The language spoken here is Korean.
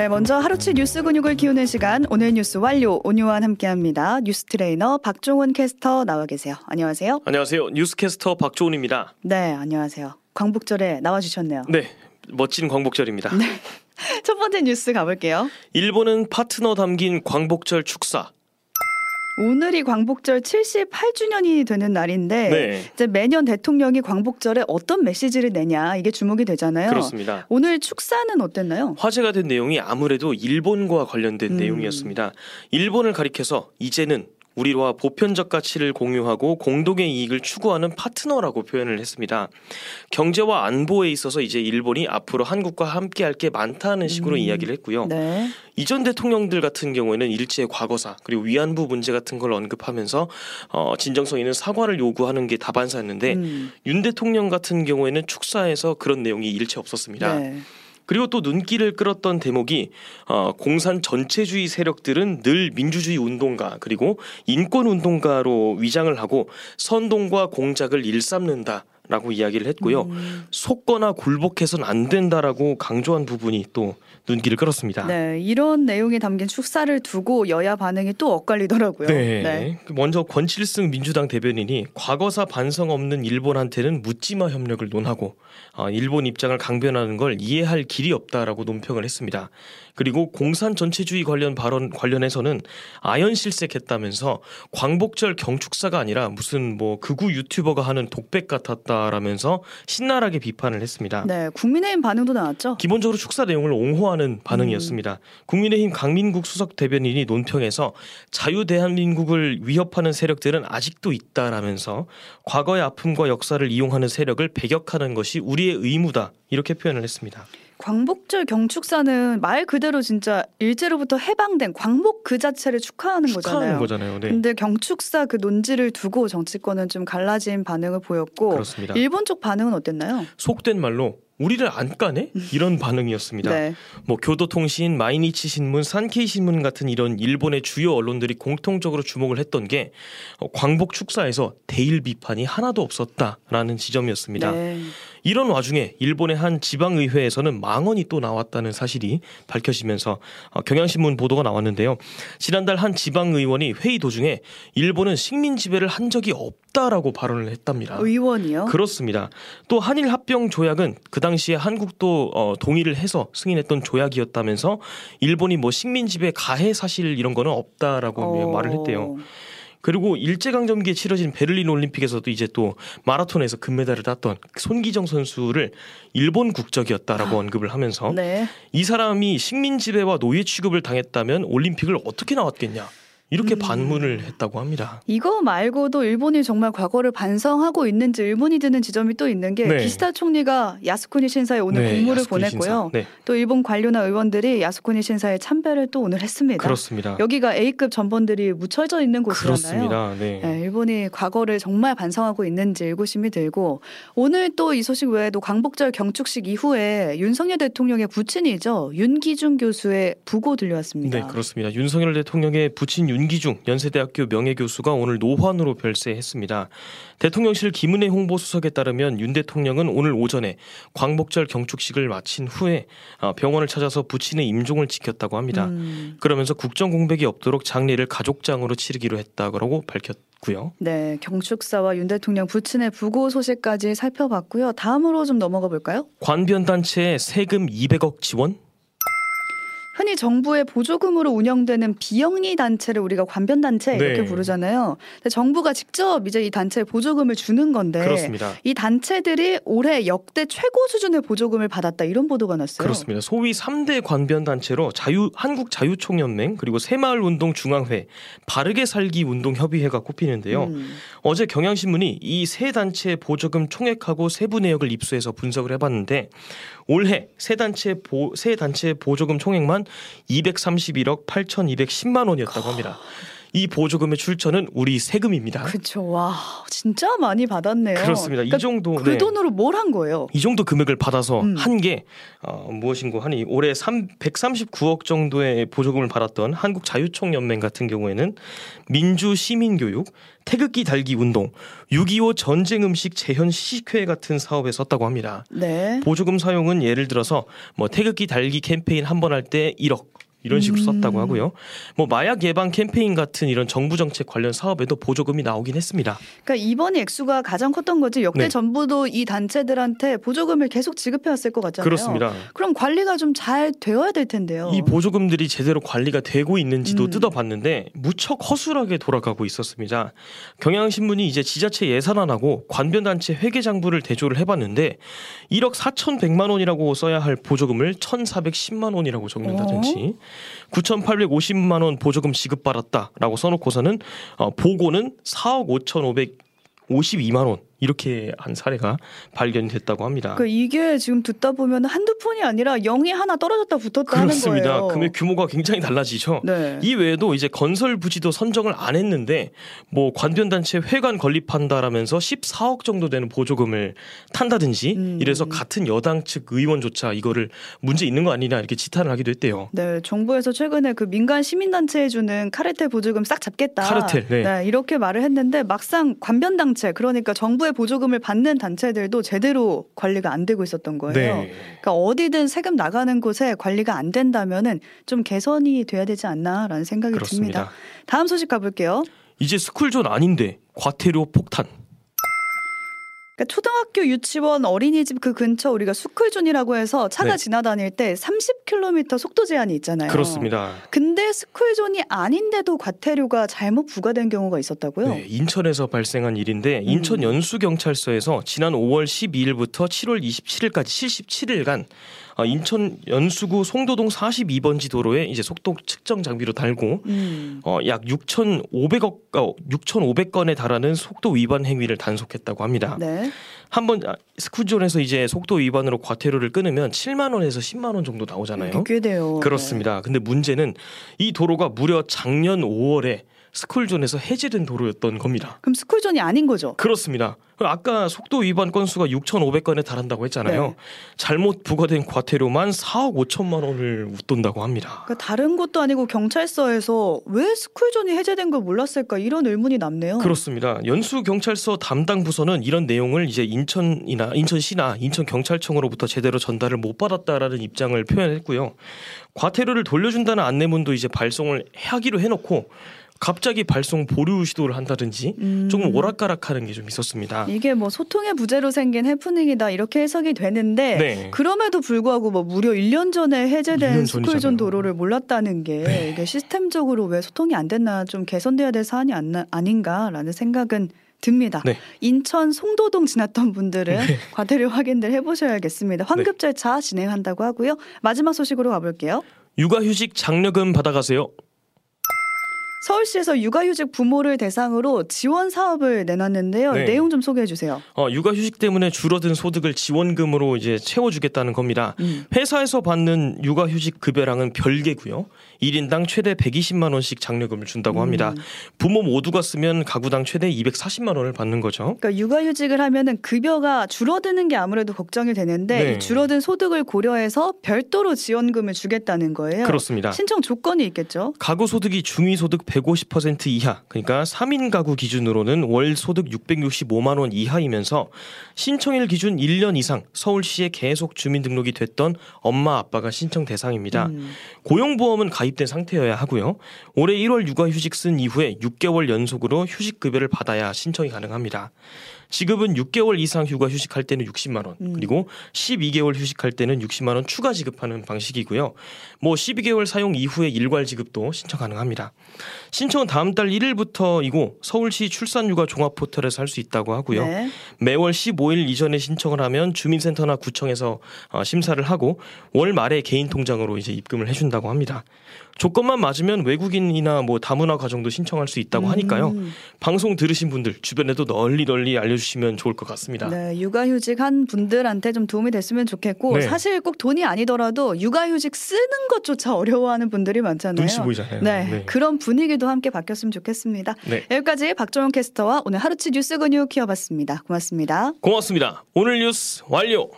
네, 먼저 하루치 뉴스 근육을 키우는 시간 오늘 뉴스 완료 오뉴완 함께합니다. 뉴스 트레이너 박조은 캐스터 나와 계세요. 안녕하세요. 안녕하세요. 뉴스 캐스터 박조은입니다. 네, 안녕하세요. 광복절에 나와주셨네요. 네, 멋진 광복절입니다. 첫 번째 뉴스 가볼게요. 일본은 파트너 담긴 광복절 축사. 오늘이 광복절 78주년이 되는 날인데 네, 이제 매년 대통령이 광복절에 어떤 메시지를 내냐 이게 주목이 되잖아요. 그렇습니다. 오늘 축사는 어땠나요? 화제가 된 내용이 아무래도 일본과 관련된 음. 내용이었습니다. 일본을 가리켜서 이제는 우리와 보편적 가치를 공유하고 공동의 이익을 추구하는 파트너라고 표현을 했습니다. 경제와 안보에 있어서 이제 일본이 앞으로 한국과 함께할 게 많다는 식으로 음. 이야기를 했고요. 네. 이전 대통령들 같은 경우에는 일제 과거사 그리고 위안부 문제 같은 걸 언급하면서 어, 진정성 있는 사과를 요구하는 게 다반사였는데 음, 윤 대통령 같은 경우에는 축사에서 그런 내용이 일체 없었습니다. 네. 그리고 또 눈길을 끌었던 대목이 어, 공산 전체주의 세력들은 늘 민주주의 운동가 그리고 인권 운동가로 위장을 하고 선동과 공작을 일삼는다 라고 이야기를 했고요. 음, 속거나 굴복해서는 안 된다라고 강조한 부분이 또 눈길을 끌었습니다. 네, 이런 내용이 담긴 축사를 두고 여야 반응이 또 엇갈리더라고요. 네. 그 먼저 권칠승 민주당 대변인이 과거사 반성 없는 일본한테는 묻지마 협력을 논하고 어, 일본 입장을 강변하는 걸 이해할 길이 없다라고 논평을 했습니다. 그리고 공산 전체주의 관련 발언 관련해서는 아연 실색했다면서 광복절 경축사가 아니라 무슨 뭐 극우 유튜버가 하는 독백 같았다라면서 신랄하게 비판을 했습니다. 네, 국민의힘 반응도 나왔죠. 기본적으로 축사 내용을 옹호하는 반응이었습니다. 국민의힘 강민국 수석 대변인이 논평에서 자유 대한민국을 위협하는 세력들은 아직도 있다라면서 과거의 아픔과 역사를 이용하는 세력을 배격하는 것이 우리의 의무다 이렇게 표현을 했습니다. 광복절 경축사는 말 그대로 진짜 일제로부터 해방된 광복 그 자체를 축하하는, 축하하는 거잖아요. 거잖아요. 네. 근데 경축사 그 논지를 두고 정치권은 좀 갈라진 반응을 보였고 그렇습니다. 일본 쪽 반응은 어땠나요? 속된 말로 우리를 안 까네? 이런 반응이었습니다. 네. 뭐 교도통신, 마이니치 신문, 산케이 신문 같은 이런 일본의 주요 언론들이 공통적으로 주목을 했던 게 어, 광복 축사에서 대일 비판이 하나도 없었다라는 지점이었습니다. 네. 이런 와중에 일본의 한 지방의회에서는 망언이 또 나왔다는 사실이 밝혀지면서 어, 경향신문 보도가 나왔는데요. 지난달 한 지방의원이 회의 도중에 일본은 식민 지배를 한 적이 없다라고 발언을 했답니다. 의원이요. 그렇습니다. 또 한일 합병 조약은 그 당시에 한국도 어, 동의를 해서 승인했던 조약이었다면서 일본이 뭐 식민 지배 가해 사실 이런 거는 없다라고 어. 말을 했대요. 그리고 일제강점기에 치러진 베를린 올림픽에서도 이제 또 마라톤에서 금메달을 땄던 손기정 선수를 일본 국적이었다라고 언급을 하면서 네. 이 사람이 식민 지배와 노예 취급을 당했다면 올림픽을 어떻게 나왔겠냐 이렇게 음. 반문을 했다고 합니다. 이거 말고도 일본이 정말 과거를 반성하고 있는지 의문이 드는 지점이 또 있는 게 네. 기시다 총리가 야스쿠니 신사에 오늘 네, 공문을 보냈고요. 네, 또 일본 관료나 의원들이 야스쿠니 신사에 참배를 또 오늘 했습니다. 그렇습니다. 여기가 A급 전번들이 묻혀져 있는 곳이잖아요. 그렇습니다. 네. 네, 일본이 과거를 정말 반성하고 있는지 의구심이 들고 오늘 또 이 소식 외에도 광복절 경축식 이후에 윤석열 대통령의 부친이죠 윤기중 교수의 부고 들려왔습니다. 네, 그렇습니다. 윤석열 대통령의 부친 윤 기중 연세대학교 명예교수가 오늘 노환으로 별세했습니다. 대통령실 김은혜 홍보수석에 따르면 윤 대통령은 오늘 오전에 광복절 경축식을 마친 후에 어, 병원을 찾아서 부친의 임종을 지켰다고 합니다. 음, 그러면서 국정 공백이 없도록 장례를 가족장으로 치르기로 했다고 밝혔고요. 네, 경축사와 윤 대통령 부친의 부고 소식까지 살펴봤고요. 다음으로 좀 넘어가 볼까요? 관변 단체에 세금 200억 지원? 흔히 정부의 보조금으로 운영되는 비영리 단체를 우리가 관변 단체 이렇게 네. 부르잖아요. 정부가 직접 이제 이 단체에 보조금을 주는 건데 그렇습니다. 이 단체들이 올해 역대 최고 수준의 보조금을 받았다 이런 보도가 났어요. 그렇습니다. 소위 3대 관변 단체로 자유 한국 자유총연맹 그리고 새마을 운동 중앙회, 바르게 살기 운동 협의회가 꼽히는데요. 음, 어제 경향신문이 이 세 단체 보조금 총액하고 세부 내역을 입수해서 분석을 해봤는데 올해 세 단체 보, 세 단체 보조금 총액만 231억 8,210만 원이었다고 합니다. 이 보조금의 출처는 우리 세금입니다. 그렇죠. 와, 진짜 많이 받았네요. 그렇습니다. 그러니까 이 정도 그 네. 돈으로 뭘 한 거예요? 이 정도 금액을 받아서 음. 한게 어, 무엇인고 하니 올해 3, 139억 정도의 보조금을 받았던 한국 자유총 연맹 같은 경우에는 민주 시민 교육, 태극기 달기 운동, 6.25 전쟁 음식 재현 시식회 같은 사업에 썼다고 합니다. 네. 보조금 사용은 예를 들어서 뭐 태극기 달기 캠페인 한 번 할 때 1억 이런 식으로 음. 썼다고 하고요. 뭐 마약 예방 캠페인 같은 이런 정부 정책 관련 사업에도 보조금이 나오긴 했습니다. 그러니까 이번 액수가 가장 컸던 거지 역대 네. 전부도 이 단체들한테 보조금을 계속 지급해 왔을 것 같잖아요. 그렇습니다. 그럼 관리가 좀 잘 되어야 될 텐데요. 이 보조금들이 제대로 관리가 되고 있는지도 음. 뜯어봤는데 무척 허술하게 돌아가고 있었습니다. 경향신문이 이제 지자체 예산안하고 관변단체 회계장부를 대조를 해봤는데 1억 4,100만 원이라고 써야 할 보조금을 1,410만 원이라고 적는다든지 9,850만 원 보조금 지급받았다라고 써놓고서는 어, 보고는 4억 5,552만 원 이렇게 한 사례가 발견됐다고 합니다. 그 이게 지금 듣다 보면 한두 푼이 아니라 0이 하나 떨어졌다 붙었다 그렇습니다. 하는 거예요. 금액 규모가 굉장히 달라지죠. 네. 이 외에도 이제 건설 부지도 선정을 안 했는데 뭐 관변단체 회관 건립한다라면서 14억 정도 되는 보조금을 탄다든지 음. 이래서 같은 여당 측 의원조차 이거를 문제 있는 거 아니냐 이렇게 지탄을 하기도 했대요. 네, 정부에서 최근에 그 민간 시민 단체에 주는 카르텔 보조금 싹 잡겠다. 카르텔, 네. 이렇게 말을 했는데 막상 관변 단체 그러니까 정부의 보조금을 받는 단체들도 제대로 관리가 안 되고 있었던 거예요. 네. 그러니까 어디든 세금 나가는 곳에 관리가 안 된다면은 좀 개선이 돼야 되지 않나라는 생각이 듭니다. 그렇습니다. 다음 소식 가볼게요. 이제 스쿨존 아닌데 과태료 폭탄. 그러니까 초등학교 유치원 어린이집 그 근처 우리가 스쿨존이라고 해서 차가 네. 지나다닐 때 30km 속도 제한이 있잖아요. 그렇습니다. 근데 스쿨존이 아닌데도 과태료가 잘못 부과된 경우가 있었다고요? 네, 인천에서 발생한 일인데 음. 인천 연수경찰서에서 지난 5월 12일부터 7월 27일까지 77일간 어, 인천 연수구 송도동 42번지 도로에 이제 속도 측정 장비로 달고 음. 어, 약 6,500억 어, 6,500건에 달하는 속도 위반 행위를 단속했다고 합니다. 네. 한번 아, 스쿠존에서 이제 속도 위반으로 과태료를 끊으면 7만 원에서 10만 원 정도 나오잖아요. 꽤 돼요. 그렇습니다. 근데 문제는 이 도로가 무려 작년 5월에 스쿨존에서 해제된 도로였던 겁니다. 네. 그럼 스쿨존이 아닌 거죠? 그렇습니다. 아까 속도 위반 건수가 6,500건에 달한다고 했잖아요. 네. 잘못 부과된 과태료만 4억 5천만 원을 웃돈다고 합니다. 그러니까 다른 곳도 아니고 경찰서에서 왜 스쿨존이 해제된 걸 몰랐을까 이런 의문이 남네요. 그렇습니다. 연수 경찰서 담당 부서는 이런 내용을 이제 인천이나 인천시나 인천 경찰청으로부터 제대로 전달을 못 받았다라는 입장을 표현했고요. 과태료를 돌려준다는 안내문도 이제 발송을 하기로 해놓고 갑자기 발송 보류 시도를 한다든지 음. 조금 오락가락하는 게 좀 있었습니다. 이게 뭐 소통의 부재로 생긴 해프닝이다 이렇게 해석이 되는데 네. 그럼에도 불구하고 뭐 무려 1년 전에 1년 해제된. 스쿨존 도로를 몰랐다는 게 네. 이게 시스템적으로 왜 소통이 안 됐나 좀 개선돼야 될 사안이 안- 아닌가라는 생각은 듭니다. 네. 인천 송도동 지났던 분들은 과태료 확인들 해보셔야겠습니다. 환급 네. 절차 진행한다고 하고요. 마지막 소식으로 가볼게요. 육아휴직 장려금 받아가세요. 서울시에서 육아휴직 부모를 대상으로 지원 사업을 내놨는데요. 네. 내용 좀 소개해 주세요. 어, 육아휴직 때문에 줄어든 소득을 지원금으로 이제 채워주겠다는 겁니다. 음. 회사에서 받는 육아휴직 급여랑은 별개고요. 1인당 최대 120만 원씩 장려금을 준다고 합니다. 음. 부모 모두가 쓰면 가구당 최대 240만 원을 받는 거죠. 그러니까 육아휴직을 하면은 급여가 줄어드는 게 아무래도 걱정이 되는데 네. 이 줄어든 소득을 고려해서 별도로 지원금을 주겠다는 거예요. 그렇습니다. 신청 조건이 있겠죠. 가구 소득이 중위 소득 150% 이하, 그러니까 3인 가구 기준으로는 월 소득 665만 원 이하이면서 신청일 기준 1년 이상 서울시에 계속 주민등록이 됐던 엄마 아빠가 신청 대상입니다. 음. 고용보험은 가입된 상태여야 하고요. 올해 1월 육아휴직 쓴 이후에 6개월 연속으로 휴직급여를 받아야 신청이 가능합니다. 지급은 6개월 이상 휴가 휴직할 때는 60만 원, 음. 그리고 12개월 휴직할 때는 60만 원 추가 지급하는 방식이고요. 뭐 12개월 사용 이후에 일괄 지급도 신청 가능합니다. 신청은 다음 달 1일부터이고 서울시 출산육아 종합 포털에서 할 수 있다고 하고요. 네. 매월 15일 이전에 신청을 하면 주민센터나 구청에서 어, 심사를 하고 월 말에 개인 통장으로 이제 입금을 해준다고 합니다. 조건만 맞으면 외국인이나 뭐 다문화 가정도 신청할 수 있다고 하니까요. 음. 방송 들으신 분들 주변에도 널리 널리 알려주시면 좋을 것 같습니다. 네, 육아휴직 한 분들한테 좀 도움이 됐으면 좋겠고 네. 사실 꼭 돈이 아니더라도 육아휴직 쓰는 것조차 어려워하는 분들이 많잖아요. 눈치 보이잖아요. 네, 그런 분위기 도 분위기도 함께 바뀌었으면 좋겠습니다. 네. 여기까지 박정원 캐스터와 오늘 하루치 뉴스 근육 키워봤습니다. 고맙습니다. 고맙습니다. 오늘 뉴스 완료.